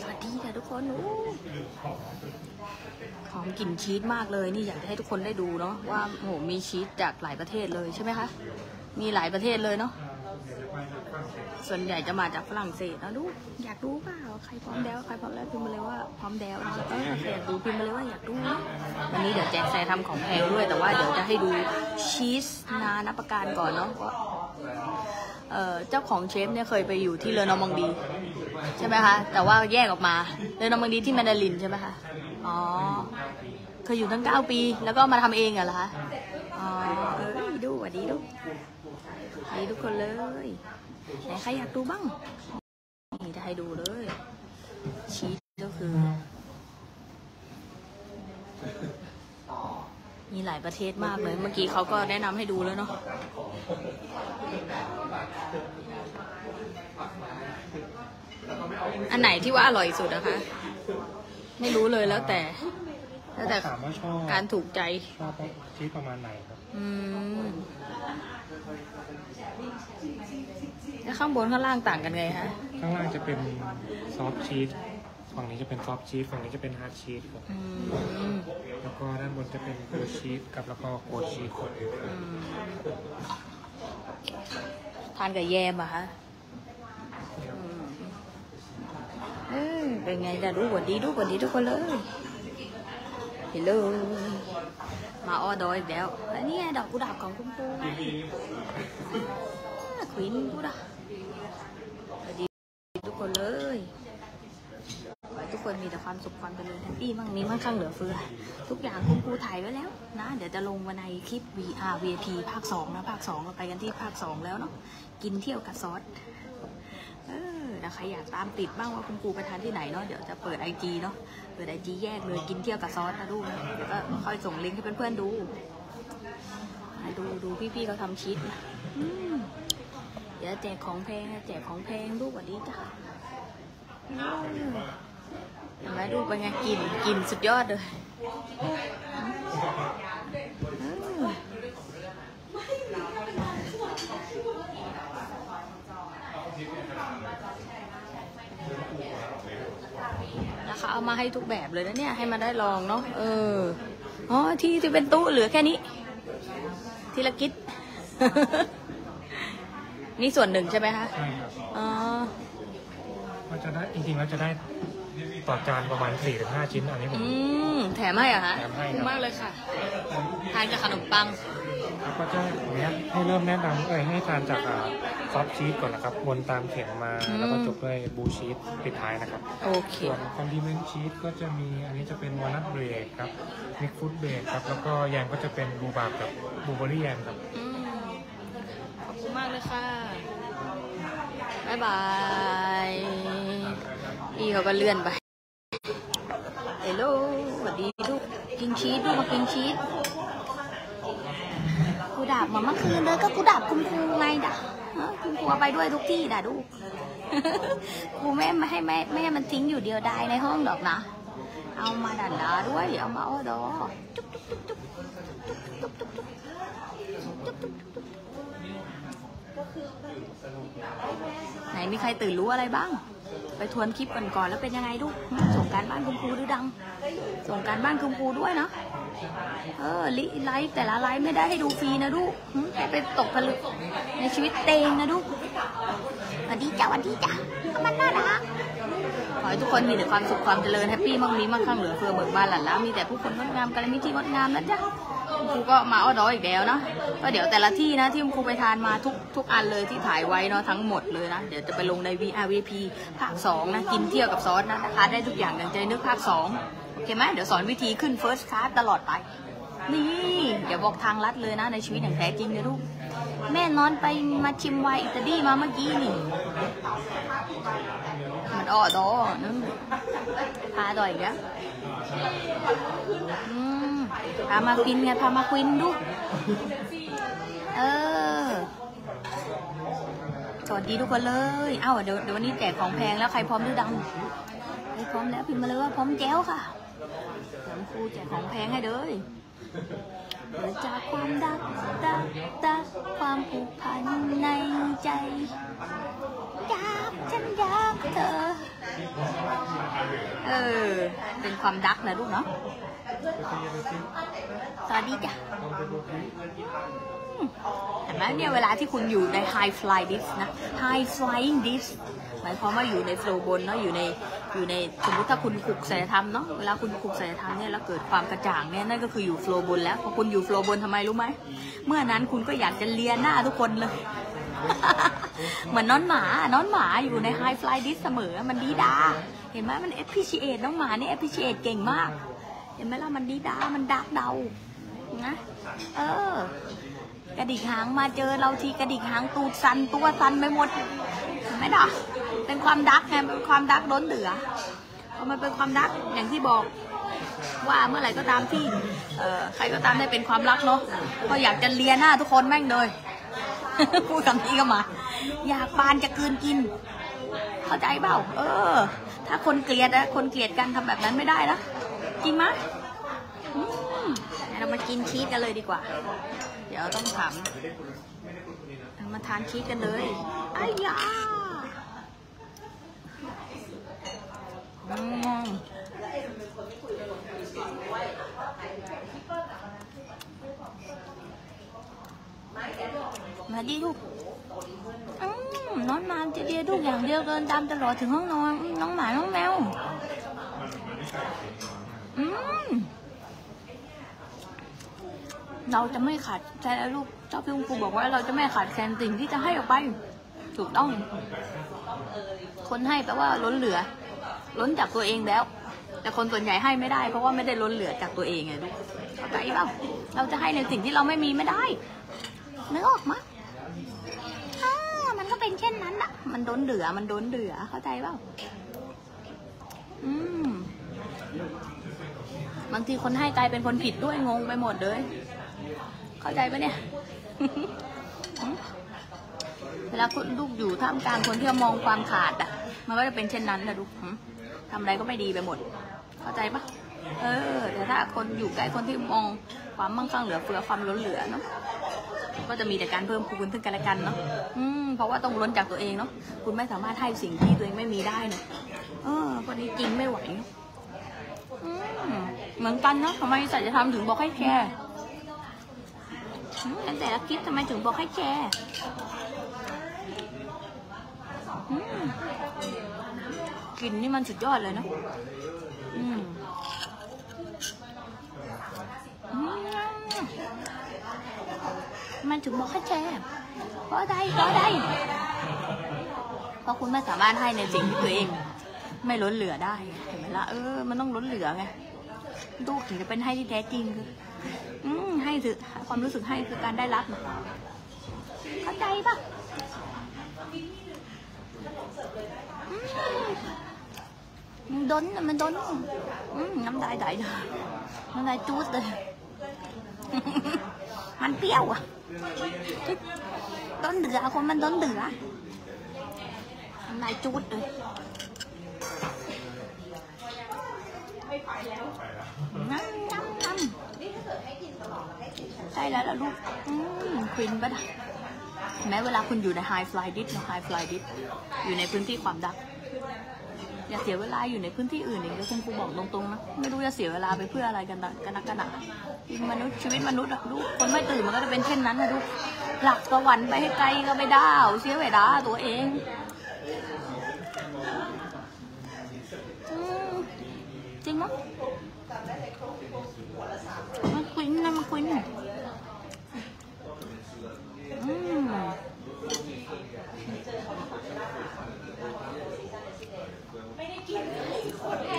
สวัสดีค่ะทุกคนโอ้หอมกลิ่นชีสมากเลย นี่อยากจะให้ทุกคนได้ดูเนาะว่าโหมีชีสจากหลายประเทศเลยใช่ไหมคะ มีหลายประเทศเลยเนาะ ส่วนใหญ่จะมาจากฝรั่งเศสนะดู อยากดูเปล่า ใครพร้อมแล้ว ใครพร้อมแล้วพิมพ์มาเลยว่าพร้อมแล้วนะเออใครอยากดูพิมพ์มาเลยว่าอยากดูนะวันนี้เดี๋ยวแจกแซทำของแพงด้วย แต่ว่าเดี๋ยวจะให้ดูชีสนานับประการก่อนเนาะว่า เจ้าของเชฟเนี่ยเคยไปอยู่ที่เรือนอมองดี ใช่ไหมคะ แต่ว่าแยกออกมาเรือนอมองดีที่แมนดารินใช่ไหมคะอ๋อเคยอยู่ตั้งเก้าปี แล้วก็มาทำเองเหรอคะอ๋อเออดูสวัสดีดูสวัสดีทุกคนเลยไหนใครอยากดูบ้างนี่จะให้ดูเลยชีสก็คือ มีหลายประเทศมากเลย เมื่อกี้เขาก็แนะนำให้ดูแล้วเนาะอันไหนที่ว่าอร่อยสุดนะคะ ไม่รู้เลยแล้วแต่ แล้วแต่ถามว่าชอบการถูกใจชอบชีสประมาณไหนครับ อืมแล้วข้างบนข้างล่างต่างกันไงคะข้างล่างจะเป็น soft cheese ฝั่งนี้จะเป็น soft cheese ฝั่งนี้จะเป็น hard cheese ครับอืมแล้วก็ด้านบนจะเป็นบลูชีสกับแล้วก็โคดชีสครับอืมทานกับแยมอะคะอืมเออเป็นไงจะรู้กว่าดีรู้กว่าดีทุกคนเลยเห็นเลยมาออดอยอีกแล้วแล้วนี่ไงดอกกุหลาบของคุณครูไงควินกูดะสวัสดีทุกคนเลยขอให้ทุก คนมีแต่ความสุขความเจริญแฮปปี้มั่งมีมั่งคั่งเหลือเฟือ ทุกอย่างคุณครูถ่ายไว้แล้วนะ เดี๋ยวจะลงมาในคลิป VR VIP ภาค 2 นะ ภาค 2 เราไปกันที่ภาค 2 แล้วเนาะกินเที่ยวกับซอสเออแล้วใครอยากตามติดบ้างว่าคุณครูไปทานที่ไหนเนาะเดี๋ยวจะเปิดไอจีเนาะเปิดไอจีแยกเลยกินเที่ยวกับซอสนะลูกนะเดี๋ยวก็ค่อยส่งลิงก์ให้เพื่อนๆดูดูดูพี่ๆเขาทำชีสนะอืมเดี๋ยวแจกของแพงแจกของแพงลูกสวัสดีจ้ะ เห็นไหมลูกเป็นไงกินกินสุดยอดเลยนะคะเอามาให้ทุกแบบเลยนะเนี่ยให้มาได้ลองเนาะเอออ๋อที่ที่เป็นตู้เหลือแค่นี้ ทีละกิจนี่ส่วนหนึ่งใช่ไหมคะใช่ครับอ๋อก็จะได้จริงๆแล้วจะได้ ต่อจานประมาณ 4-5 ชิ้นอันนี้ผมอืมแถมให้เหรอะคะแถมให้ขอบคคุรับณมากเลยค่ะ ทานกับขนมปัง แล้วก็จะเนี้ยให้เริ่มแนะนำเอ้ยให้ทานจาก soft cheese ก่อนนะครับวนตามเข็มมาอืม แล้วก็จบด้วย blue cheese ปิดท้ายนะครับ โอเค ส่วน condiment ชีสก็จะมีอันนี้จะเป็น walnut bread ครับมิกฟูดเบรดครับ แล้วก็แยมก็จะเป็นบลูบาร์กับบลูเบอรี่แยมครับ อืมขอบคุณมากเลยค่ะบายบายพี่เขาก็เลื่อนไปเฮ ลโหลสวัสดีลูกกินชีสลูกมากินชีสกูดาบมาเมื่อคืนเลยก็กูดาบคุณครูไงด่ะคุณครูไปด้วยทุกที่ด่ะลูกครูไม่ไม่ให้ไม่ไม่ให้มันทิ้งอยู่เดียวได้ในห้องดอกนะ เอามาดันดาด้วยเอามาอ้อดอจุ๊บจุ๊บจุ๊บจุ๊บจุ๊บจุ๊บจุ๊บจุ๊บไหนมีใครตื่นรู้อะไรบ้าง ไปทวนคลิปกันก่อนแล้วเป็นยังไงลูกส่งการบ้านคุณครูดูดัง ส่งการบ้านคุณครูด้วยเนาะเออลิไลฟ์แต่ละไลฟ์ไม่ได้ให้ดูฟรีนะลูกหึให้ไปตกผลึกในชีวิตเตงนะลูกสวัสดีจ้าสวัสดีจ้ามันน่ารักขอให้ทุกคนมีแต่ความสุขความเจริญแฮปปี้มั่งมีมั่งคั่งเหลือเฟือเบิกบานหลั่นล้ามีแต่ผู้คนงดงามกันมีที่งดงามนะจ๊ะ คุณครูก็มาอ้อดออีกแล้วเนาะก็เดี๋ยวแต่ละที่นะที่คุณครูไปทานมาทุกทุกอันเลยที่ถ่ายไว้เนาะทั้งหมดเลยนะเดี๋ยวจะไปลงใน VRVP ภาค2นะกินเที่ยวกับซอสนะนะคะได้ทุกอย่างอย่างใจนึกภาค2โอเคไหมเดี๋ยวสอนวิธีขึ้น First Class ตลอดไป นี่ เดี๋ยวบอกทางลัดเลยนะในชีวิตอย่างแท้จริงเลยลูกแม่นอนไปมาชิมไวน์อิตาลีมาเมื่อกี้นี่ มันอ้อดอนึงพาดอยอีกแล้วอื พามาควินไงพามาควินลูเออ สวัสดีทุกคนเลย เอ้าเดี๋ยวเดี๋ยววันนี้แจกของแพงแล้วใครพร้อมดื้อดังใครพร้อมแล้วพิมพ์มาเลยว่าพร้อมแจ้วค่ะผมครูแจกของแพงให้เลยเกิดจากความรักรักรักความผูกพันในใจอยากฉันอยากเธอ เออ เป็นความรักนะลูกเนาะ สวัสดีจ้ะเห็นไหมเนี่ยเวลาที่คุณอยู่ใน high fly disk นะ high flying disk หมายความว่าอยู่ในโฟลบนเนาะอยู่ในอยู่ในสมมติถ้าคุณขุกศัลยธรรมเนาะเวลาคุณขุกศัลยธรรมเนี่ยแล้วเกิดความกระจ่างเนี่ยนั่นก็คืออยู่โฟลบนแล้วพอคุณอยู่โฟลบนทำไมรู้ไหมเมื่อนั้นคุณก็อยากจะเลียหน้าทุกคนเลยเหมือนน้อนหมาน้อนหมาอยู่ใน high fly disk เสมอมันดีดาเห็นไหมมัน appreciate น้องหมานี่ appreciate เก่งมากเห็นไหมล่ะมันดีดา มันดักเดานะเออกระดิกหางมาเจอเราทีกระดิกหางตูดสันตัวสันไปหมดเห็นไหมล่ะเป็นความดักไงเป็นความดักล้นเหลือพอมันเป็นความดักอย่างที่บอกว่าเมื่อไหร่ก็ตามที่เออใครก็ตามได้เป็นความรักเนาะก็อยากจะเลียหน้าทุกคนแม่งเลยพูดคำนี้ก็มา อยากปานจะกืนกิน เข้าใจเปล่า เออ ถ้าคนเกลียดอะคนเกลียดกันทำแบบนั้นไม่ได้นะ จริงไหมยอืมเรามากินชีสกันเลยดีกว่า เดี๋ยวต้องถามมาทานชีสกันเลยอ้ายามมาดีลูกอืมน้องมาจะเดียลูกอย่างเดียวเดินตามตลอดถึงห้องนอน น้องหมา น้องแมว อืม เราจะไม่ขาดใจแล้วลูกเจ้าพี่คุณครูบอกว่าเราจะไม่ขาดแคลนสิ่งที่จะให้ออกไป ถูกต้อง คนให้แปลว่าล้นเหลือ ล้นจากตัวเองแล้ว แต่คนส่วนใหญ่ให้ไม่ได้ เพราะว่าไม่ได้ล้นเหลือจากตัวเองไงลูกเข้าใจเปล่าเราจะให้ในสิ่งที่เราไม่มีไม่ได้นึกออกมะมันก็เป็นเช่นนั้นอะมันล้นเหลือ มันล้นเหลือ เข้าใจเปล่าอืมบางทีคนให้กลายเป็นคนผิดด้วยงงไปหมดเลย เข้าใจปะเนี่ยเวลาคุณลูกอยู่ท่ามกลางคนที่มองความขาดอะ มันก็จะเป็นเช่นนั้นนะลูกทำอะไรก็ไม่ดีไปหมด เข้าใจปะเออ แต่ถ้าคนอยู่ใกล้คนที่มองความมั่งคั่งเหลือเฟือความล้นเหลือเนาะก็จะมีแต่การเพิ่มคูณซึ่งกันและกันเนาะอืมเพราะว่าต้องล้นจากตัวเองเนาะคุณไม่สามารถให้สิ่งที่ตัวเองไม่มีได้เนาะเออคนนี้จริงไม่ไหวเหมือนกันเนาะทำไมสัจธรรมถึงบอกให้แชร์ อืมแต่ละคลิปทำไมถึงบอกให้แชร์กลิ่นนี่มันสุดยอดเลยนะอืมมันถึงบอกให้แชร์เพราะใดเพราะใดเพราะคุณไม่สามารถให้ในสิ่งที่ตัวเอง ไม่ล้นเหลือได้เห็นไหมล่ะเออ มันต้องล้นเหลือไงลูกถึงจะเป็นให้ที่แท้จริงคือ อืมให้คือความรู้สึกให้คือการได้รับ เข้าใจปะมันดนน่ะมันดนน้ำลายไหลเลยน้ำลายจูดเลย มันเปรี้ยวอะดนเดือคนมันดนเดือน้ำลายจูดเลยน้ำน้ำน้ำ ใช่แล้วล่ะลูกควินปะนะแม้เวลาคุณอยู่ใน high fly dit นอะ high fly dit อยู่ในพื้นที่ความดัก อย่าเสียเวลาอยู่ในพื้นที่อื่นอีกเลยคุณครูบอกตรงๆนะไม่รู้จะเสียเวลาไปเพื่ออะไรกันนะกันนักกันหนาชีวิตมนุษย์ชีวิตมนุษย์อะลูกคนไม่ตื่นมันก็จะเป็นเช่นนั้นนะลูกหลักสวรรค์ไปให้ไกลก็ไม่ได้เสียเวลาตัวเองจริงมั้ย มันควินนะมันควินอืม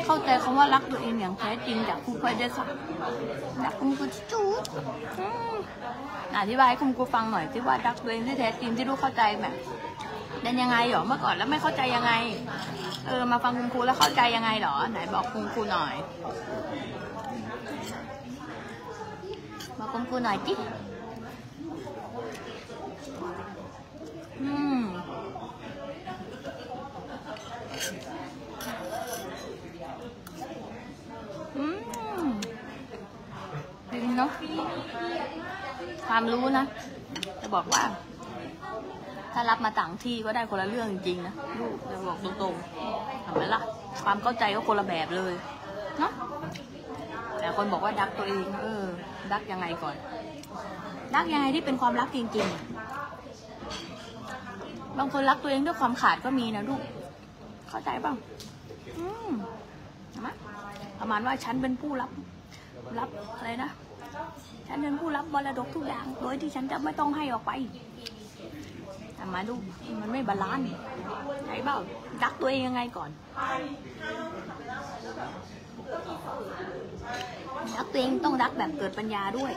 เข้าใจคำว่ารักตัวเองอย่างแท้จริงจากครูเพยได้ค่ะจากคุณครูจูดอธิบายให้คุณครูฟังหน่อยที่ว่ารักตัวเองที่แท้จริงที่ลูกเข้าใจแบบเป็นยังไงหรอเมื่อก่อนแล้วไม่เข้าใจยังไง เออมาฟังคุณครูแล้วเข้าใจยังไงหรอ ไหนบอกคุณครูหน่อย บอกคุณครูหน่อยจิอืมอืมดีเนาะความรู้นะ จะบอกว่า ถ้ารับมาต่างที่ก็ได้คนละเรื่องจริงๆนะลูกจะบอกตรงๆเห็นไหมล่ะ ความเข้าใจก็คนละแบบเลย เนาะ แต่คนบอกว่าดักตัวเอง เออ ดักยังไงก่อนรักยังไงที่เป็นความรักจริงๆ บางคนรักตัวเองด้วยความขาดก็มีนะลูก เข้าใจป่าอืมนไหมประมาณว่าฉันเป็นผู้รับ รับอะไรนะ ฉันเป็นผู้รับมรดกทุกอย่าง โดยที่ฉันจะไม่ต้องให้ออกไปแต่มาดูมันไม่ balanceใช่เปล่ารักตัวเองยังไงก่อน รัก ตัวเองต้องรักแบบเกิดปัญญาด้วย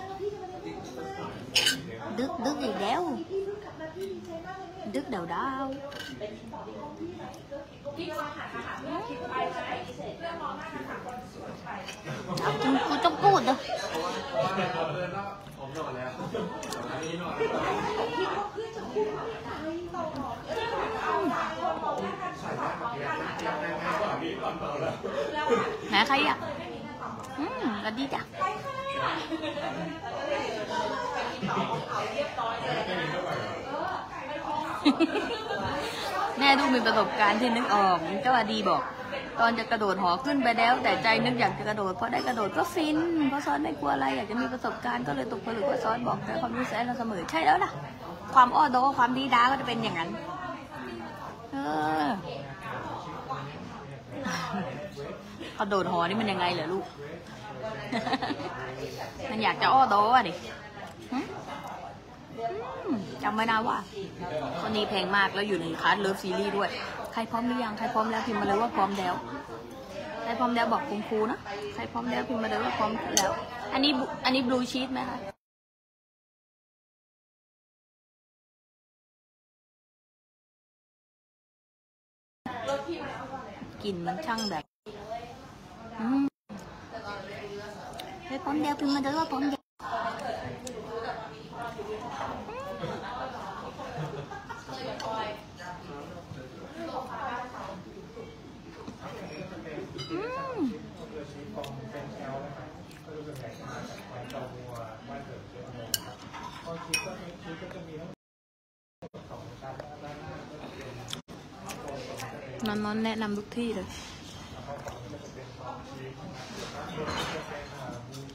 ดึกดึกอีกแล้ว ดึกเดาเดาเอาจริงกูจะพูดเลไหนใครอะ ดีจ้ะแม่ดูมีประสบการณ์ที่นึกออกเจ้าอดีบอก ตอนจะกระโดดหอขึ้นไปแล้ว แต่ใจนึกอยากจะกระโดดเพราะได้กระโดดก็ฟินเพราะซ้อนไม่กลัวอะไรอยากจะมีประสบการณ์ก็เลยตกผลึกว่าซ้อนบอกแต่ความรู้สึกเราเสมอใช่แล้วล่ะ ความอ้อโดความดีด้าก็จะเป็นอย่างนั้นเออกระโดดหอนี่มันยังไงเหรอลูก มันอยากจะอ้อโดอะดิหึอืมจำไว้นะว่าคนนี้แพงมากแล้วอยู่ในคลาส Love Series ด้วย ใครพร้อมหรือยัง ใครพร้อมแล้วพิมพ์มาเลยว่าพร้อมแล้ว ใครพร้อมแล้วบอกคุณครูนะ ใครพร้อมแล้วพิมพ์มาเลยว่าพร้อมแล้ว อันนี้บุอันนี้ blue cheese ไหมคะกลิ่นมันช่างแบบ อืมใครพร้อมแล้วพิมพ์มาเลยว่าพร้อมแล้ว อืมนอนนอนแนะนำทุกที่เลย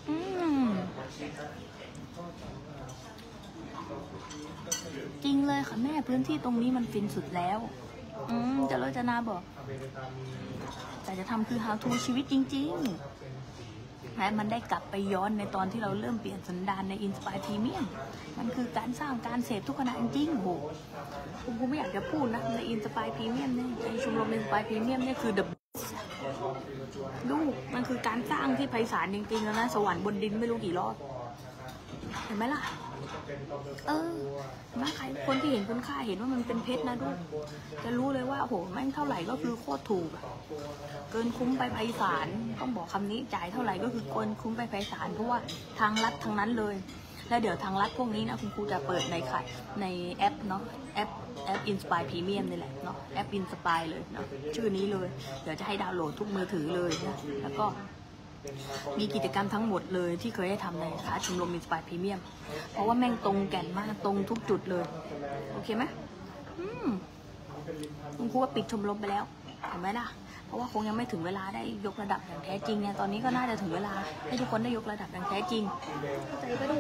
อืม จริงเลยค่ะแม่พื้นที่ตรงนี้มันฟินสุดแล้ว อืมจะรจนาบอกแต่จะทำคือ how to ชีวิตจริงๆและมันได้กลับไปย้อนในตอนที่เราเริ่มเปลี่ยนสันดานใน Inspire Premium มันคือการสร้างการเสพทุกขณะจริงโหผมไม่อยากจะพูดนะใน Inspire Premium เนี่ยในชมรม Inspire Premium เนี่ยคือ the ลูกมันคือการสร้างที่ไพศาลจริงๆแล้วนะสวรรค์บนดินไม่รู้กี่รอบเห็นไหมล่ะ เออมาใครคนที่เห็นคุณค่าเห็นว่ามันเป็นเพชรนะลูกจะรู้เลยว่าโหแม่งเท่าไหร่ก็คือโคตรถูกเกินคุ้มไปไพศาลต้องบอกคำนี้จ่ายเท่าไหร่ก็คือเกินคุ้มไปไพศาลเพราะว่าทางรัฐทางนั้นเลยแล้วเดี๋ยวทางรัฐพวกนี้นะคุณครูจะเปิดในขายในแอปเนาะแอป แอป Inspire Premium นี่แหละเนาะแอป Inspire เลยเนาะชื่อนี้เลย เดี๋ยวจะให้ดาวน์โหลดทุกมือถือเลยนะแล้วก็มีกิจกรรมทั้งหมดเลยที่เคยได้ทำในคลาสชมรม Inspire Premium เพราะว่าแม่งตรงแก่นมากตรงทุกจุดเลย โอเคไหมอืมคุณครูว่าปิดชมรมไปแล้วเห็นไหมล่ะ เพราะว่าคงยังไม่ถึงเวลาได้ยกระดับอย่างแท้จริงเนี่ยตอนนี้ก็น่าจะถึงเวลาให้ทุกคนได้ยกระดับอย่างแท้จริงเข้าใจปะดิ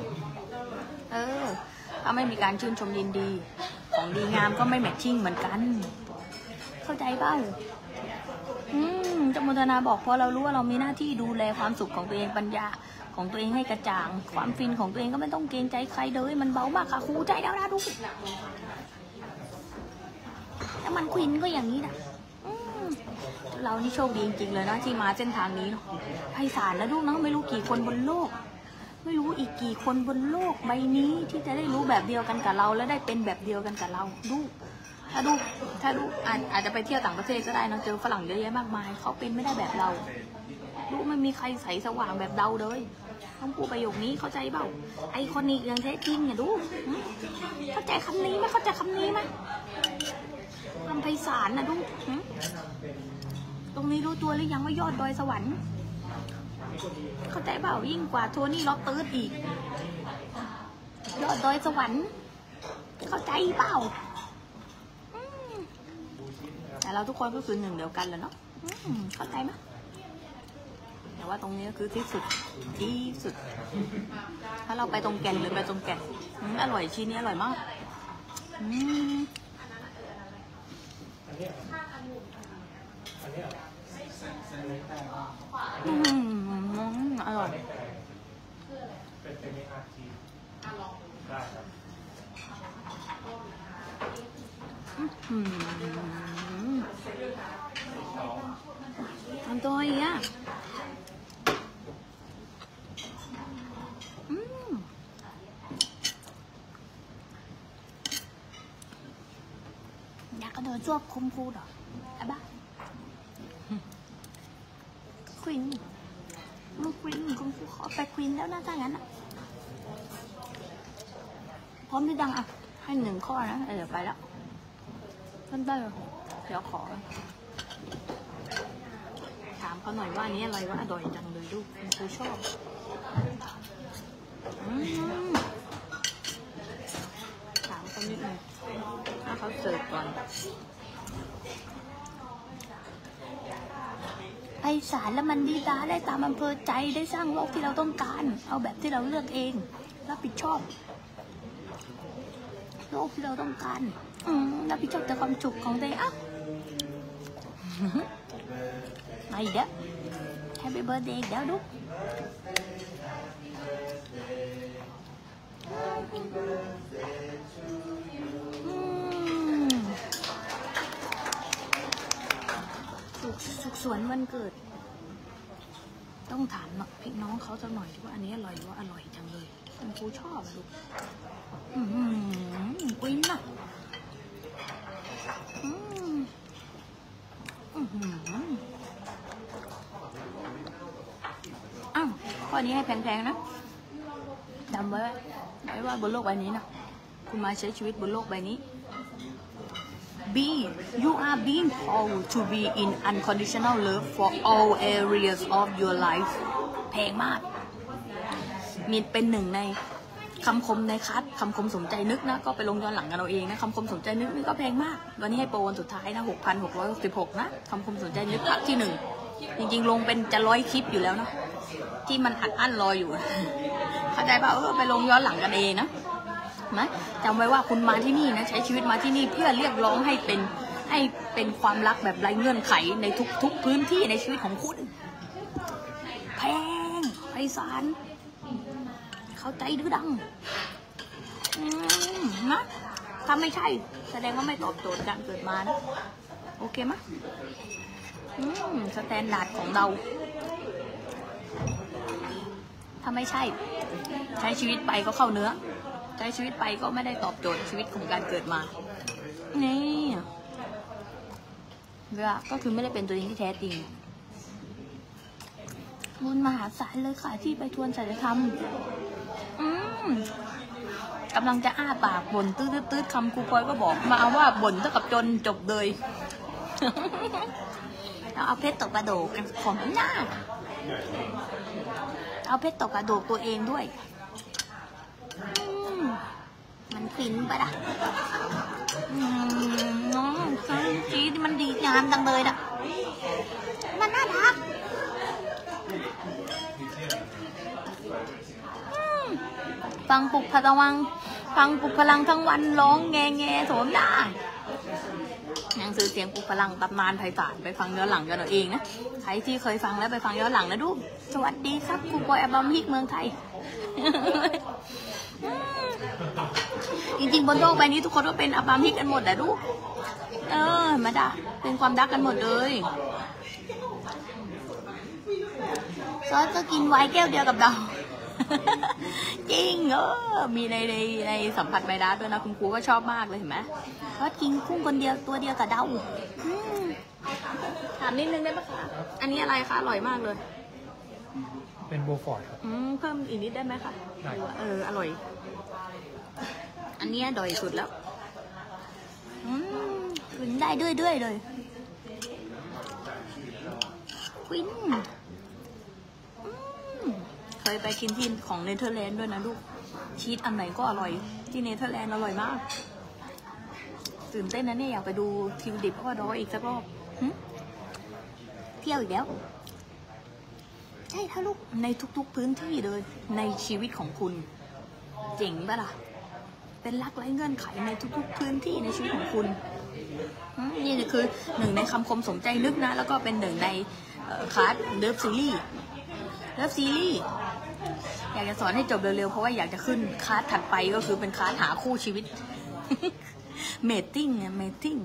เออ ถ้าไม่มีการชื่นชมยินดี ของดีงามก็ไม่แมทชิ่งเหมือนกัน เข้าใจเปล่าอืมจมุทนาบอกพอเรารู้ว่าเรามีหน้าที่ดูแลความสุขของตัวเองปัญญาของตัวเองให้กระจ่าง ความฟินของตัวเองก็ไม่ต้องเกรงใจใครเลยมันเบามากค่ะครูใจแล้วนะดูแล้วมันควินก็อย่างนี้นะเรานี่โชคดีจริงๆเลยนะที่มาเส้นทางนี้เนาะไพศาลแล้วลูกนะไม่รู้กี่คนบนโลก ไม่รู้อีกกี่คนบนโลกใบนี้ที่จะได้รู้แบบเดียวกันกับเรา และได้เป็นแบบเดียวกันกับเราดูถ้าดูถ้าดูอาจอาจจะไปเที่ยวต่างประเทศก็ได้นะเจอฝรั่งเยอะแยะมากมาย เขาเป็นไม่ได้แบบเราดูไม่มีใครใสสว่างแบบเราเลยต้องพูดประโยคนี้เข้าใจเปล่าไอคอนิกอย่างแท้จริงเนี่ยดูเข้าใจคำนี้ไหมเข้าใจคำนี้ไหมคำไพศาลนะดูตรงนี้รู้ตัวหรือยังว่ายอดดอยสวรรค์ เข้าใจเปล่ายิ่งกว่าโทนี่ล็อกเติร์ดอีก ยอดดอยสวรรค์ เข้าใจเปล่าแต่เราทุกคนก็คือหนึ่งเดียวกันแหล้วเนาะเข้าใจไหมแต่ว่าตรงนี้ก็คือที่สุดที่สุด ถ้าเราไปตรงแก่นหรือไปตรงแก่นอืมอร่อยชิ้นนี้อร่อยมากอืม อร่อย เป็นเป็นในอาร์ทีได้ครับอืมอร่อยอะอืมอยากกระโดดชวบคุมพูดเหรอไอ้บ้าควิน ลูกควินคุณครูขอไปควินแล้วนะถ้างั้นอะพร้อมหรือยังอะ ให้หนึ่งข้อนะ เดี๋ยวไปแล้วท่านได้เหรอเดี๋ยวขอ ถามเขาหน่อยว่านี้อะไรว่าอร่อยจังเลยลูกคุณครูชอบถามเขานิดหนึงถ้าเขาเสิร์ฟก่อน ไปศาลแล้วมันดีดาได้ตามอำเภอใจได้สร้างโลกที่เราต้องการ เอาแบบที่เราเลือกเอง รับผิดชอบ โลกที่เราต้องการรับผิดชอบแต่ความสุขของตัวเองอะมาอีกแล้ว Happy birthday อีกแล้วลูก สุขสุขสวนวันเกิด ต้องถามพี่น้องเขาสักหน่อยว่าอันนี้อร่อยว่าอร่อยจังเลยคุณครูชอบลูกอืมกวินน่ะอืมอื้อหืออ้าวข้อนี้ให้แพงๆนะจำไว้ไว้ว่าบนโลกใบนี้นะคุณมาใช้ชีวิตบนโลกใบนี้ B you are being called to be in unconditional love for all areas of your life แพลงมาก มีเป็นหนึ่งในคำคมในคัดคำคมสมใจนึกนะ ก็ไปลงย้อนหลังกันเอาเองนะคำคมสมใจนึกนี่ก็แพงมาก วันนี้ให้โปรวันสุดท้ายนะหกพันหกร้อยสิบหกนะคำคมสนใจนึกภาคที่หนึ่งจริงๆ ลงเป็นจะร้อยคลิปอยู่แล้วนะที่มันอัดอั้นรออยู่ เข้าใจป่ะเออไปลงย้อนหลังกันเองนะ นะจำไว้ว่าคุณมาที่นี่นะใช้ชีวิตมาที่นี่เพื่อเรียกร้องให้เป็นให้เป็นความรักแบบไร้เงื่อนไขในทุกๆพื้นที่ในชีวิตของคุณแพงไพศาลเข้าใจดื้อดังนะถ้าไม่ใช่ แสดงว่าไม่ตอบโจทย์การเกิดมานะโอเคไหมอืม standard ของเรา ถ้าไม่ใช่ ใช้ชีวิตไปก็เข้าเนื้อ ใช้ชีวิตไปก็ไม่ได้ตอบโจทย์ชีวิตของการเกิดมา นี่เวลาก็คือไม่ได้เป็นตัวเองที่แท้จริงบุญมหาศาลเลยค่ะที่ไปทวนศัลยธรรมอืมกำลังจะอ้าปากบ่นตื้อตื้อๆคำครูพลอยก็บอก มาเอาว่าบ่นเท่ากับจนจบเลยเราเอาเพชรตกกระโดกกันของหน้า เอาเพชรตกกระโดกตัวเองด้วย มันฟินปะล่ะอืมน้องจีที่มันดีงามจังเลยน่ะมันน่ารักฟังปลุกพลังฟังปลุกพลังทั้งวันร้องแงแงโสมได้หนังสือเสียงปลุกพลังตำนานไพศาลไปฟังย้อนหลังกันเอาเองนะใครที่เคยฟังแล้วไปฟังย้อนหลังนะดูสวัสดีครับครูปอยอัลบัมฮิกเมืองไทย จริงๆบนโลกใบนี้ทุกคนก็เป็นอัลบัมฮิกกันหมดแต่ลูกเออมาด่าเป็นความรักกันหมดเลยซอสก็กินไวน์แก้วเดียวกับเรา จริงเออมีในในในสัมผัสใบดาด้วยนะคุณครูก็ชอบมากเลยเห็นไหมเพราะกินกุ้งคนเดียวตัวเดียวกับเดาอืมถามนิดนึงได้ไหมคะ อันนี้อะไรคะ อร่อยมากเลย เป็น Beaufort ครับ อืม เพิ่มอีกนิดได้ไหมคะ ได้เออ อร่อย อันนี้อร่อยสุดแล้วอืมกินได้ด้วยด้วยเลยวินอืมเคยไปกินที่ของเนเธอร์แลนด์ด้วยนะลูก ชีสอันไหนก็อร่อย ที่เนเธอร์แลนด์อร่อยมาก ตื่นเต้นนะเนี่ยอยากไปดูทิวลิปพ่อดอยอีกสักรอบหึเที่ยวอีกแล้วใช่ถ้าลูกในทุกๆพื้นที่เลยในชีวิตของคุณ เจ๋งปะล่ะ เป็นรักไร้เงื่อนไขในทุกๆพื้นที่ในชีวิตของคุณ นี่คือหนึ่งในคำคมสมใจนึกนะ แล้วก็เป็นหนึ่งในคลาส Love Series Love Series อยากจะสอนให้จบเร็วๆ เพราะว่าอยากจะขึ้นคลาสถัดไปก็คือเป็นคลาสหาคู่ชีวิต mating ไง mating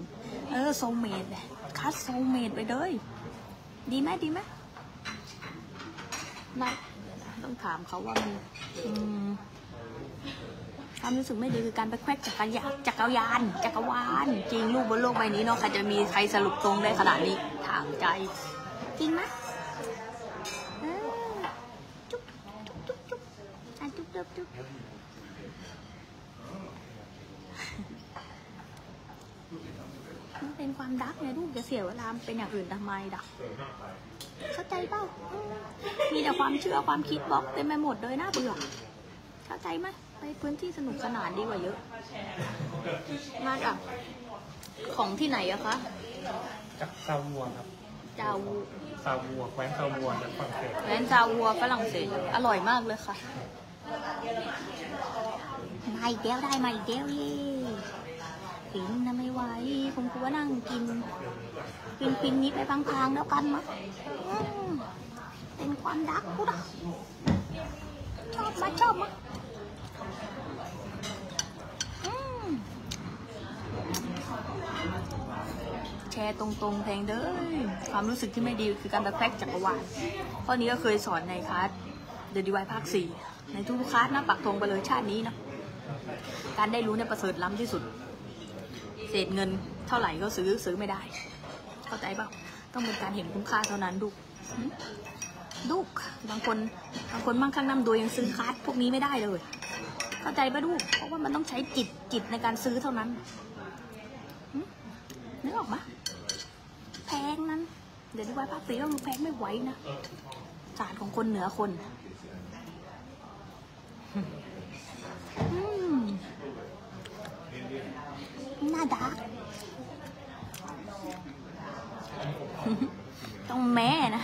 เออ soulmate คลาส soulmate ไปเลย ดีไหมดีไหมไม่ต้องถามเขาว่ามันอืม ความรู้สึกไม่ดีคือการไปแควกจักรยานจักรยานจักรวาลจริงลูกบนโลกใบนี้เนาะใครจะมีใครสรุปตรงได้ขนาดนี้ถามใจ จริงไหมจุ๊บจุ๊บจุ๊บจุ๊บอะจุ๊บจุ๊บจุ๊บมันเป็นความดักไงลูกจะเสียเวลาเป็นอย่างอื่นทำไมดักเข้าใจเปล่ามีแต่ความเชื่อความคิดบล็อกเต็มไปหมดเลยน่าเบื่อเข้าใจไหม ไปพื้นที่สนุกสนานดีกว่าเยอะ มากอะของที่ไหนอะคะจากซาวัวครับจาวูซาวัวแคว้นซาวัวจากฝรั่งเศสแลนจาวัวฝรั่งเศสอร่อยมากเลยค่ะมาอีกแล้วได้มาอีกแล้วเย่ปินนะไม่ไหวคงกลัวนั่งกินกินปินนี้ไปพังๆแล้วกันมะอืมเป็นความดักกูดักชอบมาชอบมาอืม แชร์ตรงๆเพงเด้อความรู้สึกที่ไม่ดีคือการไปแพ็กจักรวาลข้อนี้ก็เคยสอนในคลาส The Divide ภาค 4 ในทุกๆคลาสนะปักธงไปเลยชาตินี้นะการได้รู้เนี่ยประเสริฐล้ำที่สุด เศษเงินเท่าไหร่ก็ซื้อซื้อไม่ได้ เข้าใจเปล่าต้องเป็นการเห็นคุณค่าเท่านั้นดูหึดูกบางคนบางคนมั่งคั่งน้ำโดวยยังซื้อคลาสพวกนี้ไม่ได้เลย เข้าใจปะดูกเพราะว่ามันต้องใช้จิตจิตในการซื้อเท่านั้น นึกออกปะแพงนั้น เดี๋ยวนี้ว่าภาคสีเราดูแพงไม่ไหวนะศาสตร์ของคนเหนือคนอน่าดักต้องแม่นะ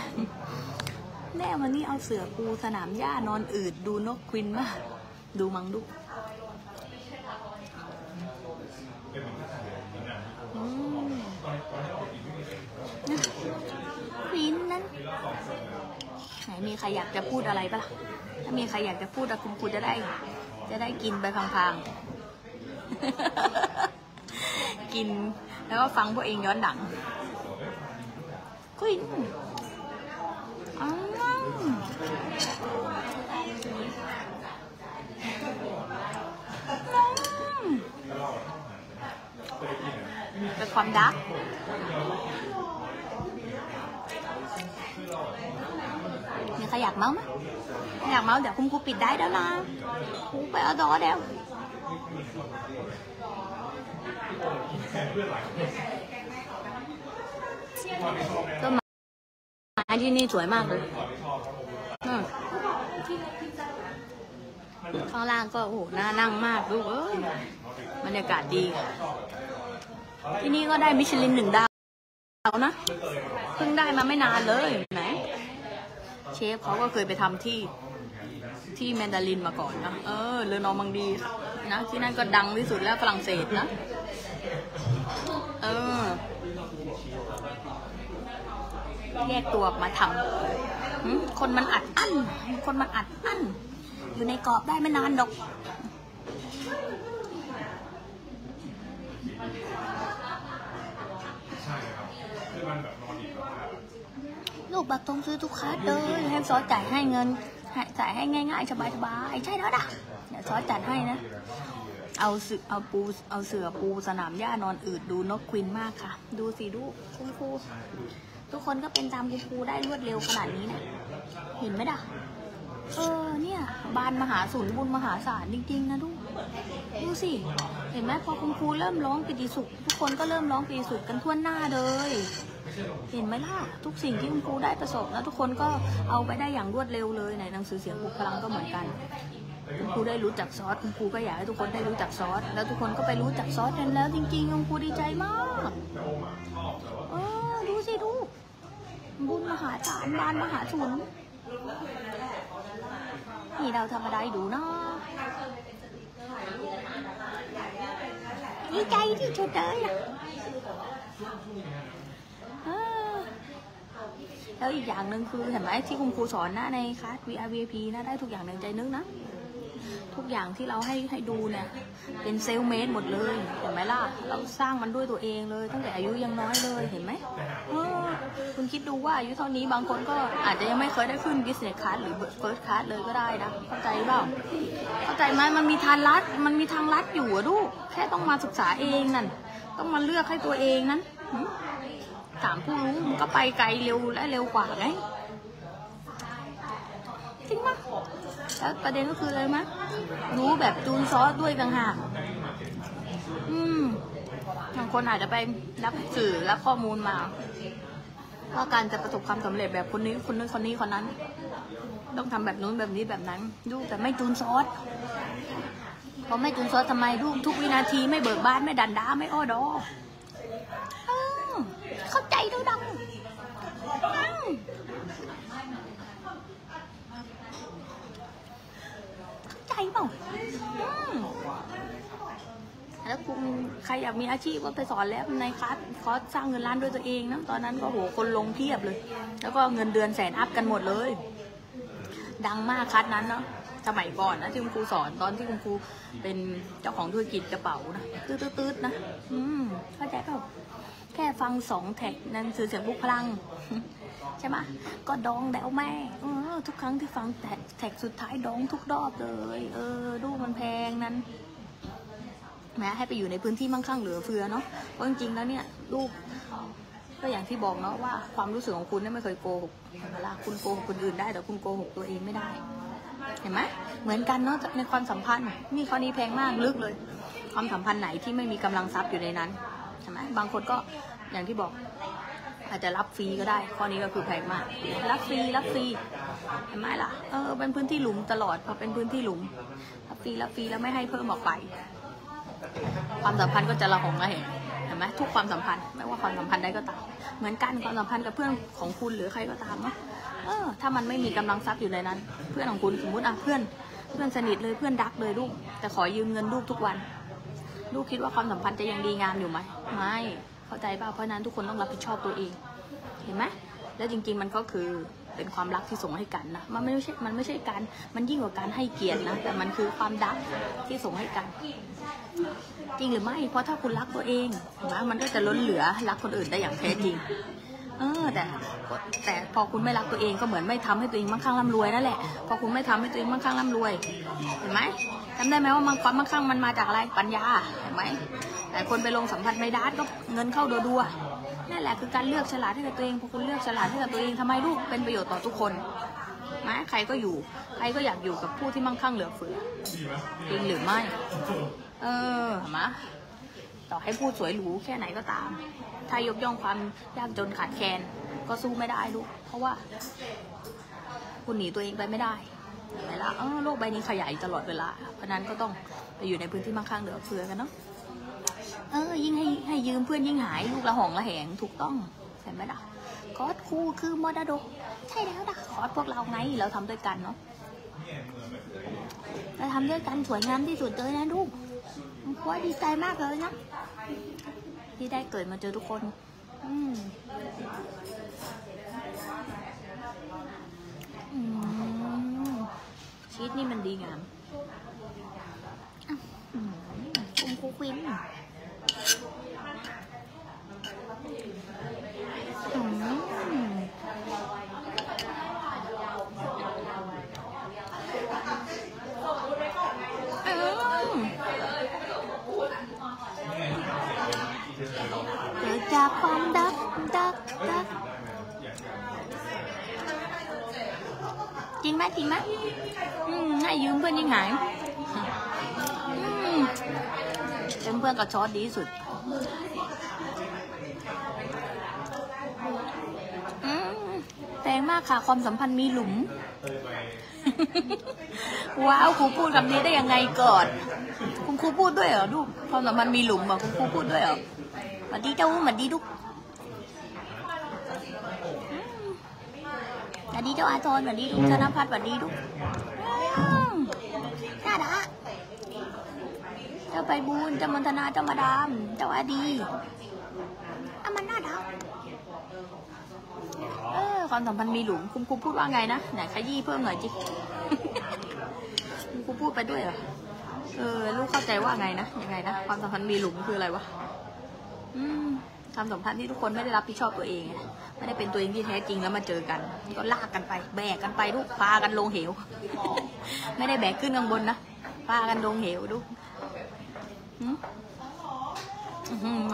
แม่วันนี้เอาเสือปูสนามหญ้านอนอืดดูนกควินมาดูมังดู ควินนั้นไหนมีใครอยากจะพูดอะไรปะล่ะ ถ้ามีใครอยากจะพูดอะคุณครูจะได้ จะได้กินไปพังๆ กินแล้วก็ฟังพวกเองย้อนหลังควินอ้าวอืม เป็นความดักมีใครอยากเมาไหมอยากเมาเดี๋ยวคุณครูปิดได้แล้วนะครูไปเอาดอเดี๋ยวต้นไม้ที่นี่สวยมากเลยข้างล่างก็โอ้โหน่านั่งมากลูกเอ้ยบรรยากาศดี ที่นี่ก็ได้มิชลินหนึ่งดาวนะ เพิ่งได้มาไม่นานเลยไหนเชฟเขาก็เคยไปทำที่ที่แมนดารินมาก่อนนะ เออเรือนอมังดีนะ ที่นั่นก็ดังที่สุดแล้วฝรั่งเศสนะ เออ แยกตัวมาทำคนมันอัดอั้น คนมันอัดอั้น อยู่ในกรอบได้ไม่นานดอก กบัตรตรงซื้อทุกคลาสเลยให้ซอสจ่ายให้เงินจ่ายให้ง่ายๆ สบายๆ ใช่แล้วด่ะเดี๋ยวซอสจัดให้นะ เอาเสือเอาปูเอาเสือปูสนามหญ้านอนอืดดูนกควินมากค่ะ ดูสิดูคุณครูทุกคนก็เป็นตามคุณครูได้รวดเร็วขนาดนี้นะเห็นไหมด่ะเออเนี่ยบานมหาศูนย์บุญมหาศาลจริงๆนะดูดูสิเห็นไหมพอคุณครูเริ่มร้องปิติสุข ทุกคนก็เริ่มร้องปิติสุขกันทั่วหน้าเลย เห็นไหมล่ะ ทุกสิ่งที่คุณครูได้ประสบแล้วทุกคนก็เอาไปได้อย่างรวดเร็วเลยในหนังสือเสียงปลุกพลังก็เหมือนกันคุณครูได้รู้จักซอสคุณครูก็อยากให้ทุกคนได้รู้จักซอสแล้วทุกคนก็ไปรู้จักซอสกันแล้ว จริงๆคุณครูดีใจมากเออดูสิดูบุญมหาศาลบานมหาชนนี่เราทำอะไรดูเนาะดีใจที่สุดเลยอะ แล้วอีกอย่างหนึ่งคือเห็นไหมที่คุณครูสอนนะในคลาส VR VIP นะได้ทุกอย่างในใจนึกนะ ทุกอย่างที่เราให้ให้ดูเนี่ย เป็นเซลเมดหมดเลยเห็นไหมล่ะ เราสร้างมันด้วยตัวเองเลย ตั้งแต่อายุยังน้อยเลยเห็นไหมเออคุณคิดดูว่าอายุเท่านี้บางคนก็อาจจะยังไม่เคยได้ขึ้น business class หรือ first class เลยก็ได้นะ เข้าใจหรือเปล่าเข้าใจไหมมันมีทางลัดมันมีทางลัดอยู่อะลูกแค่ต้องมาศึกษาเองนั่นต้องมาเลือกให้ตัวเองนั้น ถามผู้รู้มันก็ไปไกลเร็วและเร็วกว่าไงจริงปะแล้วประเด็นก็คืออะไรมะรู้แบบจูนซอสด้วยต่างหากอืมบางคนอาจจะไปรับสื่อรับข้อมูลมาว่าการจะประสบความสำเร็จแบบคนนี้คนนู้นคนนี้คนนั้น ต้องทำแบบนู้นแบบนี้แบบนั้น ดูแต่ไม่จูนซอสพอไม่จูนซอสทำไมดูทุกวินาทีไม่เบิกบานไม่ดันด้าไม่อ้อดอ เข้าใจดูดังอืมเข้าใจเปล่าแล้วคุณใครอยากมีอาชีพก็ไปสอนแล้วในคลาสคอร์สสร้างเงินล้านด้วยตัวเองนะตอนนั้นก็โหคนลงเพียบเลย แล้วก็เงินเดือนแสนอัพกันหมดเลย ดังมากคลาสนั้นเนาะสมัยก่อนนะที่คุณครูสอนตอนที่คุณครูเป็นเจ้าของธุรกิจกระเป๋านะตืดๆนะ อืมเข้าใจเปล่า ค่ฟังสองแท็กนังสือเสียงบุกพลัง ใช่ไหมก็ดองแดวแม่ทุกครั้งที่ฟังแท็กสุดท้ายดองทุกรอบเลย เออ ดูมันแพงนั้นแม้ให้ไปอยู่ในพื้นที่มั่งคั่งเหลือเฟือเนาะเพราะจริงๆแล้วเนี่ยลูกก็อย่างที่บอกเนาะว่าความรู้สึกของคุณเนี่ยไม่เคยโกหกเวลาคุณโกหกคนอื่นได้ แต่คุณโกหกตัวเองไม่ได้ เห็นไหมเหมือนกันเนาะในความสัมพันธ์นี่ข้อนี้แพงมากลึกเลย ความสัมพันธ์ไหนที่ไม่มีกำลังทรัพย์อยู่ในนั้นใช่ไหมบางคนก็ อย่างที่บอกอาจจะรับฟรีก็ได้ ข้อนี้ก็คือแพงมาก รับฟรีรับฟรีเห็นไหมล่ะ เออ เป็นพื้นที่หลุมตลอดพอเป็นพื้นที่หลุม รับฟรีรับฟรีแล้วไม่ให้เพิ่มออกไป ความสัมพันธ์ก็จะระหองระแหงเห็นไหมทุกความสัมพันธ์ ไม่ว่าความสัมพันธ์ใดก็ตาม เหมือนกันความสัมพันธ์กับเพื่อนของคุณหรือใครก็ตามเนาะ เออ ถ้ามันไม่มีกำลังทรัพย์อยู่ในนั้น เพื่อนของคุณสมมติอะเพื่อน เพื่อนสนิทเลยเพื่อนรักเลยลูก แต่ขอยืมเงินลูกทุกวัน ลูกคิดว่าความสัมพันธ์จะยังดีงามอยู่ไหม ไม่ เข้าใจป่ะเพราะนั้นทุกคนต้องรับผิดชอบตัวเอง เห็นไหมแล้วจริง ๆ มันก็คือเป็นความรักที่ส่งให้กันนะ มันไม่ใช่ มันไม่ใช่การ มันยิ่งกว่าการให้เกียรตินะ แต่มันคือความรักที่ส่งให้กัน จริงหรือไม่ เพราะถ้าคุณรักตัวเองเห็นไหมมันก็จะล้นเหลือรักคนอื่นได้อย่างแท้จริง เออ แต่ แต่พอคุณไม่รักตัวเองก็เหมือนไม่ทำให้ตัวเองมั่งคั่งร่ำรวยนั่นแหละ พอคุณไม่ทำให้ตัวเองมั่งคั่งร่ำรวย เห็นไหม จำได้ไหมว่ามันความมั่งคั่งมันมาจากอะไรปัญญาเห็นไหมแต่คนไปลงสัมผัสไม่ได้ก็เงินเข้าดัวๆนั่นแหละคือการเลือกฉลาดให้กับตัวเองพอคุณเลือกฉลาดให้กับตัวเองทำไมลูกเป็นประโยชน์ต่อทุกคนนะใครก็อยู่ ใครก็อยากอยู่กับผู้ที่มั่งคั่งเหลือเฟือจริงหรือไม่ เออเห็นไหมต่อให้พูดสวยหรูแค่ไหนก็ตาม ถ้ายกย่องความยากจนขาดแคลนก็สู้ไม่ได้ลูก เพราะว่า คุณหนีตัวเองไปไม่ได้ เห็นไหมล่ะโลกใบนี้ขยายตลอดเวลา เพราะนั้นก็ต้องไปอยู่ในพื้นที่มั่งคั่งเหลือเฟือกันเนาะเออยิ่งให้ให้ยืมเพื่อนยิ่งหายลูกละหองละแหงถูกต้องเห็นไหมล่ะคอร์สครูคือมรดก ใช่แล้วนะคอร์สพวกเราไงเราทำด้วยกันเนาะเราทำด้วยกันสวยงามที่สุดเลยนะลูกเพราดีใจมากเลยนะที่ได้เกิดมาเจอทุกคน อืมอืม ชีสนี่มันดีงามอะอืมคุณครูควินอืมอืมเกิดจากความดักดักดัก จริงไหมจริงไหมอืมให้ยืมเพื่อนยังหายอืมเป็นเพื่อนกับชอตดีสุดอืมแปลงมากค่ะความสัมพันธ์มีหลุม ว้าวครูพูดคำนี้ได้ยังไงก่อนคุณครูพูดด้วยเหรอลูกความสัมพันธ์มีหลุมเหรอคุณครูพูดด้วยเหรอสวัสดีเจ้าสวัสดีลูกอืมส วัสดีเจ้าอาทรสวัสดีลูกธนพัฒน์สวัสดีลูกน่ารักเจ้าไปบูนเจ้ามนทนาเจ้ามาดามเจ้าอาดีอะมันน่ารักเออความสัมพันธ์มีหลุมคุณครูพูดว่าไงนะไหนขยี้เพิ่มหน่อยจิคุณครูพูดไปด้วยเหรอเออลูกเข้าใจว่าไงนะยังไงนะความสัมพันธ์มีหลุมคืออะไรวะอืม ความสัมพันธ์ที่ทุกคนไม่ได้รับผิดชอบตัวเองไงไม่ได้เป็นตัวเองที่แท้จริงแล้วมาเจอกัน ก็ลากกันไป แบกกันไปลูกพากันลงเหว ไม่ได้แบกขึ้นข้างบนนะพากันลงเหวลูหืมอื้อหือ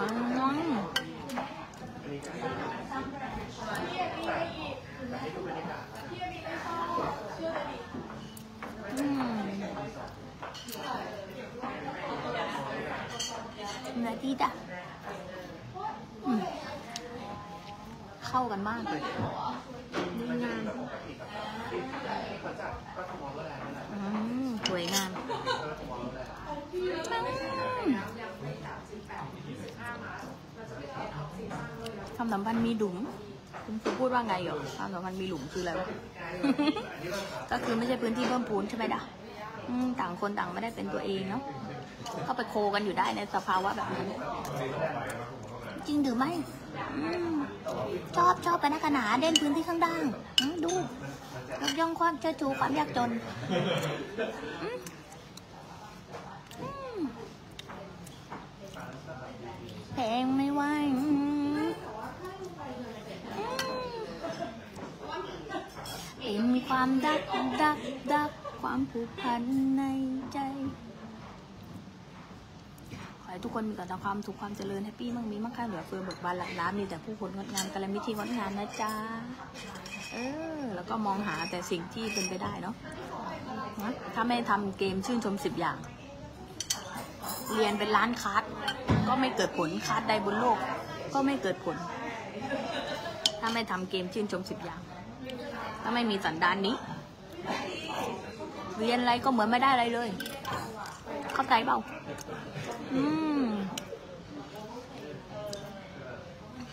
อืมนาทีจ้ะอืม เข้ากันมากเลยดีงามอืมสวยงามอืมความสัมพันธ์มีดุมคุณครูพูดว่าไงเหรอความสัมพันธ์มีหลุมคืออะไรวะ ก็คือไม่ใช่พื้นที่เพิ่มพูนใช่ไหมด่ะอืมต่างคนต่างไม่ได้เป็นตัวเองเนาะก็ไปโคกันอยู่ได้ในสภาวะแบบนั้นจริงหรือไม่อืม ชอบชอบไปนักหนาเด่นพื้นที่ข้างล่างดูยกย่องความเชิดชูความยากจนแพงไม่ไหวอืมเป็นความดักดักดักความผูกพันในใจ ให้ทุกคนมีแต่ความสุขความเจริญ happy มั่งมีมั่งคั่งเหลือเฟือเบิกบานหลั่นล้ามีแต่ผู้คนงดงามกัลยาณมิตรที่งดงามนะจ๊ะเออแล้วก็มองหาแต่สิ่งที่เป็นไปได้เนาะนะถ้าไม่ทำเกมชื่นชมสิบอย่าง เรียนเป็นล้านคลาสก็ไม่เกิดผลคลาสใดบนโลก ก็ไม่เกิดผล ถ้าไม่ทำเกมชื่นชมสิบอย่าง ถ้าไม่มีสันดานนี้ เรียนอะไรก็เหมือนไม่ได้อะไรเลย เข้าใจเปล่า อืม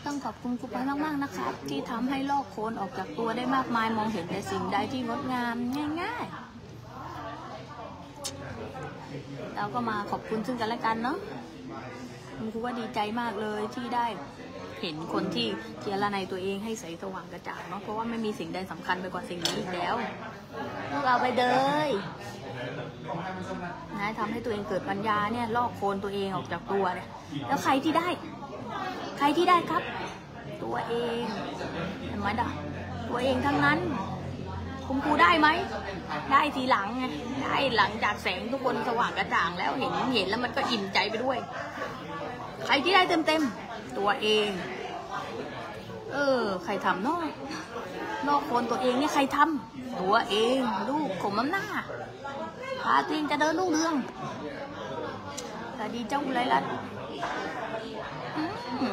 ต้องขอบคุณครูไปายมาก ๆ นะครับ ที่ทำให้ลอกโคนออกจากตัวได้มากมายมองเห็นแต่สิ่งใดที่งดงามง่าย ๆ เราก็มาขอบคุณซึ่งกันและกันเนาะคุณครูว่าดีใจมากเลยที่ได้เห็นคนที่เจรในตัวเองให้ใสสว่างกระจ่างเนาะเพราะว่าไม่มีสิ่งใดสำคัญไปกว่าสิ่งนี้อีกแล้ว พวกเราไปเลยนะทำให้ตัวเองเกิดปัญญาเนี่ยลอกโคลนตัวเองออกจากตัวเนี่ยแล้วใครที่ได้ ใครที่ได้ครับ ตัวเองเห็นไหมด่ะตัวเองทั้งนั้นคุณครูได้ไหม ได้ทีหลังไง ได้หลังจากแสงทุกคนสว่างกระจ่างแล้วเห็นเห็นแล้วมันก็อิ่มใจไปด้วย ใครที่ได้เต็มเต็มตัวเอง เออ ใครทำเนอก นอกคนตัวเองเนี่ยใครทำตัวเองลูกขมน้ำหน้าพาตัวเองจะเดินลูกเรืองแต่ดีเจ้าไรลัดอืม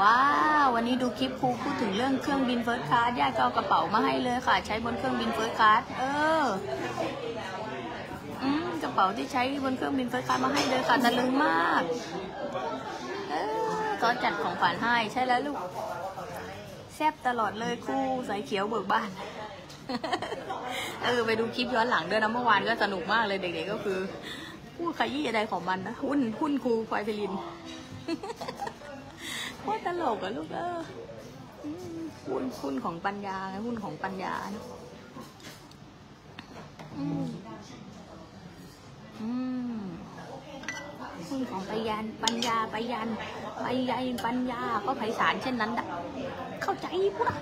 ว้าว วันนี้ดูคลิปครูพูดถึงเรื่องเครื่องบินเฟิร์สคลาสญาติก็เอากระเป๋ามาให้เลยค่ะ ใช้บนเครื่องบินเฟิร์สคลาสเอออกระเป๋าที่ใช้บนเครื่องบิน first class มาให้เลยค่ะตะลึงมาก เออก็จัดของขวัญให้ใช่แล้วลูก แซบตลอดเลยครูสายเขียวเบิกบาน เออไปดูคลิปย้อนหลังด้วยนะเมื่อวานก็สนุกมากเลยเด็กๆก็คือพูดขยี้อะไรของมันนะหุ้นหุ้นครูควายพลินโคตรตลกอะลูกเออหุ้นหุ้นของปัญญาหุ้นของปัญญานะอืมอืม หุ้นของปัญญาปัญญาปัญญาปัญญาปัญญาก็ไพศาลเช่นนั้นดะเข้าใจปุ๊ะ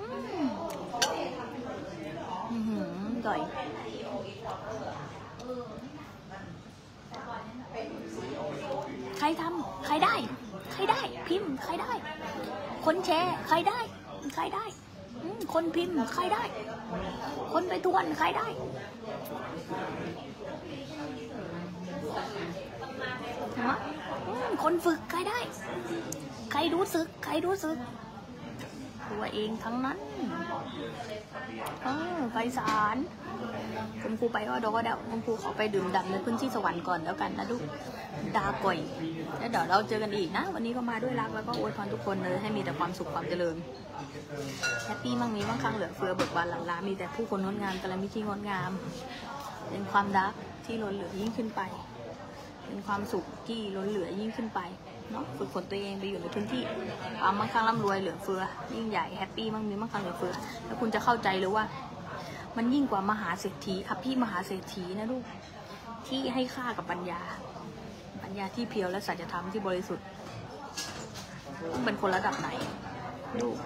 อืมอื้อหือก่อยใครทำใครได้ ใครได้ พิมพ์ ใครได้ คนแชร์ ใครได้ ใครได้อคนพิมพ์ ใครได้ คนไปทวน ใครได้ คนฝึกใครได้ ใครรู้สึก ใครรู้สึก ตัวเองทั้งนั้นเออไปศาลคุณครูไปก็ดอกก็เดาคุณครูขอไปดื่มด่ำในพื้นที่สวรรค์ก่อนแล้วกันนะลูกดาก่อยแล้วเดี๋ยวเราเจอกันอีกนะ วันนี้ก็มาด้วยรักแล้วก็อวยพรทุกคนเลยให้มีแต่ความสุขความเจริญ happy มั่งมีมั่งคั่งเหลือเฟือเบิกบานหลั่นล้ามีแต่ผู้คนงดงามกัลยาณมิตรที่งดงาม เป็นความรักที่ล้นเหลือยิ่งขึ้นไป เป็นความสุขที่ล้นเหลือยิ่งขึ้นไปเนาะฝึกฝนตัวเองไปอยู่ในพื้นที่ความมั่งคั่งร่ำรวยเหลือเฟือ ยิ่งใหญ่ happy มั่งมีมั่งคั่งเหลือเฟือ แล้วคุณจะเข้าใจเลยว่า มันยิ่งกว่ามหาเศรษฐีอภิมหาเศรษฐีนะลูกที่ให้ค่ากับปัญญา ปัญญาที่เพียวและสัจธรรมที่บริสุทธิ์ต้องเป็นคนระดับไหนลูก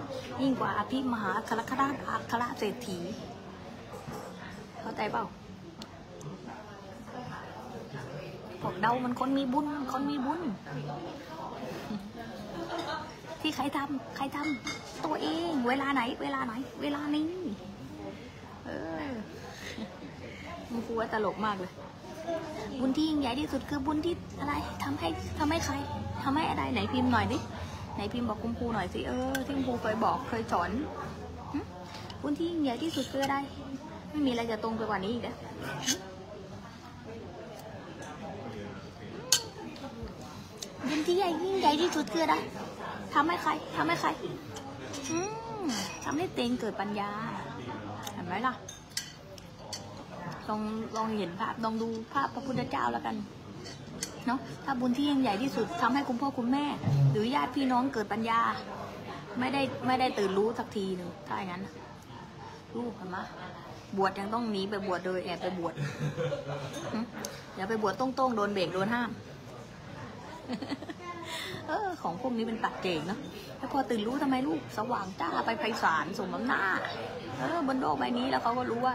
ยิ่งกว่าอภิมหาคารคราชอัครเศรษฐีเข้าใจเปล่า บอกเดามันคนมีบุญคนมีบุญ ที่ใครทำใครทำตัวเอง เวลาไหน เวลาไหน เวลานี้เออมันครูว่าตลกมากเลย บุญที่ยิ่งใหญ่ที่สุดคือบุญที่อะไรทำให้ทำให้ใครทำให้อะไรไหนพิมพ์หน่อยดิไหนพิมพ์บอกคุณครูหน่อยสิเออที่คุณครูเคยบอกเคยสอนบุญที่ยิ่งใหญ่ที่สุดคืออะไรไม่มีอะไรจะตรงไปกว่านี้อีกแล้วบุญ ที่ใหญ่ยิ่งใหญ่ที่สุดคืออะไรทำให้ใครทำให้ใครทำให้เตงเกิดปัญญา เห็นไหมล่ะ ลองลองเห็นภาพลองดูภาพพระพุทธเจ้าแล้วกันเนาะถ้าบุญที่ยิ่งใหญ่ที่สุดทำให้คุณพ่อคุณแม่ หรือญาติพี่น้องเกิดปัญญา ไม่ได้ไม่ได้ตื่นรู้สักทีหนึ่งถ้าอย่างนั้นน่ะลูกเห็นไหมบวชยังต้องหนีไปบวชโดยแอบไปบวชอย่าไปบวชต้องๆโดนเบรกโดนห้าม เออ ของพวกนี้เป็นปัดเจกเนาะแล้วพอตื่นรู้ทำไมลูกสว่างจ้าไปไพศาลสมน้ำหน้า เออบนโลกใบนี้แล้วเขาก็รู้ว่า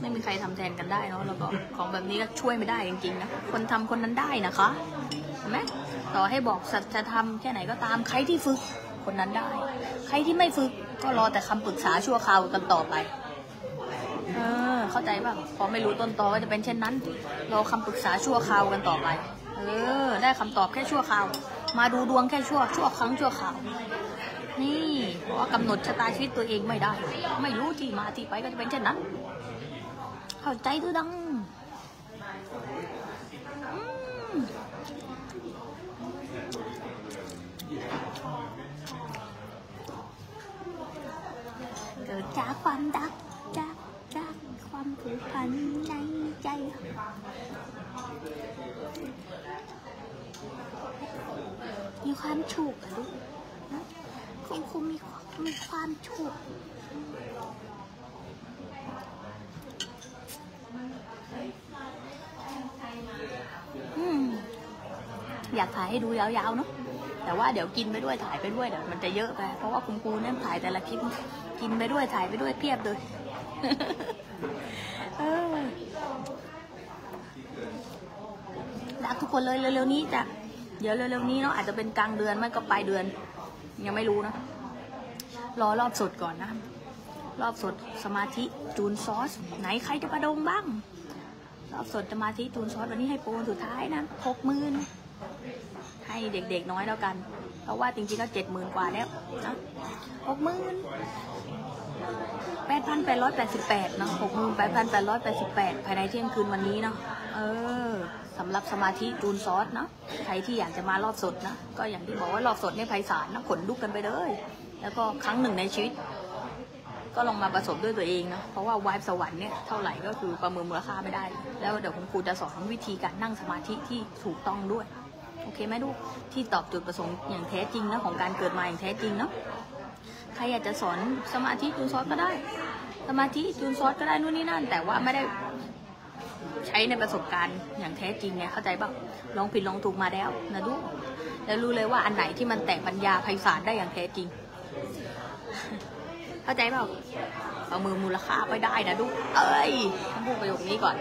ไม่มีใครทำแทนกันได้เนาะแล้วก็ของแบบนี้ก็ช่วยไม่ได้จริงๆนะคนทำคนนั้นได้นะคะเห็นไหมต่อให้บอกสัจธรรมแค่ไหนก็ตามใครที่ฝึกคนนั้นได้ ใครที่ไม่ฝึกก็รอแต่คำปรึกษาชั่วคราวกันต่อไปเออเข้าใจป่ะพอไม่รู้ต้นตอว่าจะเป็นเช่นนั้นรอคำปรึกษาชั่วคราวกันต่อไป เออ ได้คำตอบแค่ชั่วคราว มาดูดวงแค่ชั่ว ชั่วครั้งชั่วคราว นี่เพราะว่ากำหนดชะตาชีวิตตัวเองไม่ได้ ไม่รู้ที่มาที่ไปก็จะเป็นเช่นนั้น เข้าใจดูดังเกิดจากความรักจากจากความผูกพันในใจ มีความฉุกอะลูกคุณครูมีมีความฉุกอยากถ่ายให้ดูยาวๆเนาะแต่ว่าเดี๋ยวกินไปด้วยถ่ายไปด้วยเดี๋ยวมันจะเยอะไปเพราะว่าคุณครูเนี่ยถ่ายแต่ละคลิปกินไปด้วยถ่ายไปด้วยเพียบเลยรักทุกคนเลยเร็วๆนี้จ้ะ เดี๋ยวเร็วๆนี้เนาะอาจจะเป็นกลางเดือนไม่ก็ปลายเดือน ยังไม่รู้นะ รอรอบสดก่อนนะ รอบสดสมาธิจูนซอส ไหนใครจะประดงบ้าง รอบสดสมาธิจูนซอสวันนี้ให้โปรสุดท้ายนะหกหมื่นให้เด็กๆน้อยแล้วกัน เพราะว่าจริงๆก็เจ็ดหมื่นกว่าแล้วนะหกหมื่นแปดพันแปดร้อยแปดสิบแปดนะหกหมื่นแปดพันแปดร้อยแปดสิบแปดภายในเที่ยงคืนวันนี้เนาะเออ สำหรับสมาธิจูนซอสเนาะใครที่อยากจะมารอบสดนะก็อย่างที่บอกว่ารอบสดเนี่ยไพศาลนะขนลุกกันไปเลย แล้วก็ครั้งหนึ่งในชีวิต ก็ลองมาประสบด้วยตัวเองนะเพราะว่าวายสวรรค์เนี่ยเท่าไหร่ก็คือประเมินมูลค่าไม่ได้ แล้วเดี๋ยวคุณครูจะสอนวิธีการนั่งสมาธิที่ถูกต้องด้วยโอเคไหมลูกที่ตอบจุดประสงค์อย่างแท้จริงนะของการเกิดมาอย่างแท้จริงเนาะใครอยากจะสอนสมาธิจูนซอสก็ได้ สมาธิจูนซอสก็ได้นู่นนี่นั่น แต่ว่าไม่ได้ ใช้ในประสบการณ์อย่างแท้จริงไงเข้าใจป่ะลองผิดลองถูกมาแล้วนะลูกแล้วรู้เลยว่าอันไหนที่มันแตกปัญญาไพศาลได้อย่างแท้จริง เข้าใจเปล่าเอามือมูลค่าไปได้นะลูกเอ้ยต้องพูดประโยคนี้ก่อน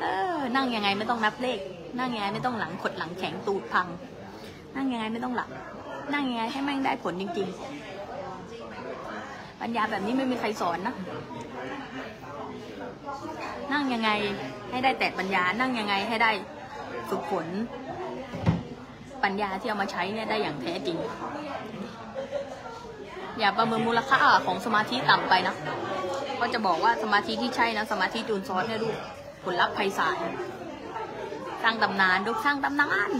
เออนั่งยังไงไม่ต้องนับเลข นั่งยังไงไม่ต้องหลังขดหลังแข็งตูดพัง นั่งยังไงไม่ต้องหลับนั่งยังไงให้แม่งได้ผลจริง ๆ ปัญญาแบบนี้ไม่มีใครสอนนะ นั่งยังไงให้ได้แตกปัญญา นั่งยังไงให้ได้ฝึกฝนปัญญาที่เอามาใช้เนี่ยได้อย่างแท้จริง อย่าประเมินมูลค่าของสมาธิต่ำไปนะ ก็จะบอกว่าสมาธิที่ใช่นะสมาธิจูนซอสเนี่ยลูกผลลัพธ์ไพศาลสร้างตำนานลูกสร้างตำนาน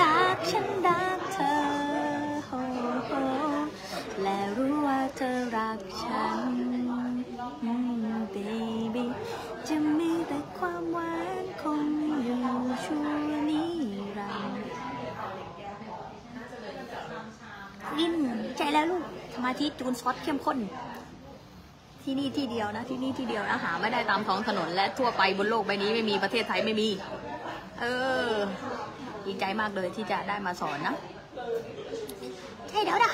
รักฉันรัก ธอรักฉันอืม baby จะมีแต่ความหวานคงอยู่ชั่วนิรันดร์กินใจแล้วลูกสมาธิจูนซอสเข้มข้น ที่นี่ที่เดียวนะ ที่นี่ที่เดียวนะหาไม่ได้ตามท้องถนนและทั่วไปบนโลกใบนี้ไม่มีประเทศไทยไม่มี เออดีใจมากเลยที่จะได้มาสอนนะใช่แล้วนะ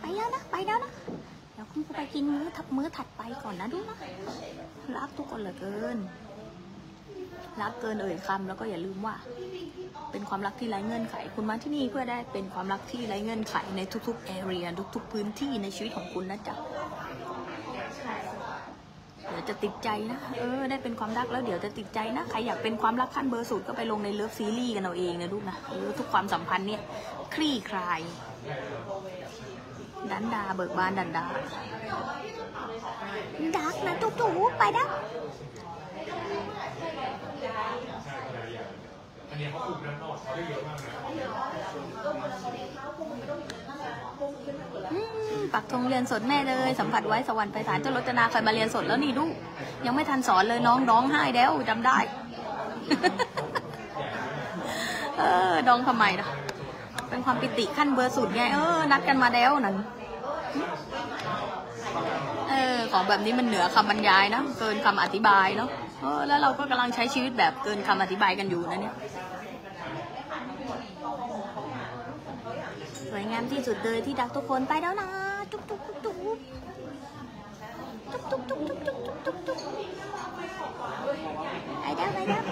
ไปแล้วนะ ไปแล้วนะเดี๋ยวคุณครูไปกินมื้อทับมื้อถัดไปก่อนนะดูนะรักทุกคนเหลือเกิน รักเกินเอ่ยคำแล้วก็อย่าลืมว่า เป็นความรักที่ไร้เงื่อนไข คุณมาที่นี่เพื่อได้เป็นความรักที่ไร้เงื่อนไขในทุกๆ area ทุก ๆ พื้นที่ในชีวิตของคุณนะจ๊ะ เดี๋ยวจะติดใจนะ เออ ได้เป็นความรักแล้วเดี๋ยวจะติดใจนะ ใครอยากเป็นความรักขั้นเบอร์สุดก็ไปลงในเลิฟซีรีส์กันเอาเองนะลูกนะ เออ ทุกความสัมพันธ์เนี่ย คลี่คลาย ดันดา เบิกบานดันดา ดักนะตุ๊กๆไปนะอันนี้เขาปลูกด้านนอกเขาได้เยอะมากนะอืม ปักธงเรียนสดแม่เลย สัมผัสไว้สวรรค์ไปศาลเจ้ารจนาเคยมาเรียนสดแล้วนี่ลูกยังไม่ทันสอนเลยน้องร้องไห้แล้วจำได้ เออดองทำไมล่ะเป็นความปิติขั้นเบอร์สุดไงเออนัดกันมาแล้วนั่นเออของแบบนี้มันเหนือคำบรรยายนะเกินคำอธิบายเนาะเออแล้วเราก็กำลังใช้ชีวิตแบบเกินคำอธิบายกันอยู่นะเนี่ย สวยงามที่สุดเลยที่ดักทุกคนไปแล้วนะจุ๊บจุ๊บจุ๊บจุ๊บจุ๊บจุ๊บจุ๊บจุ๊บจุ๊บจุ๊บจุ๊บไปแล้วไปแล้ว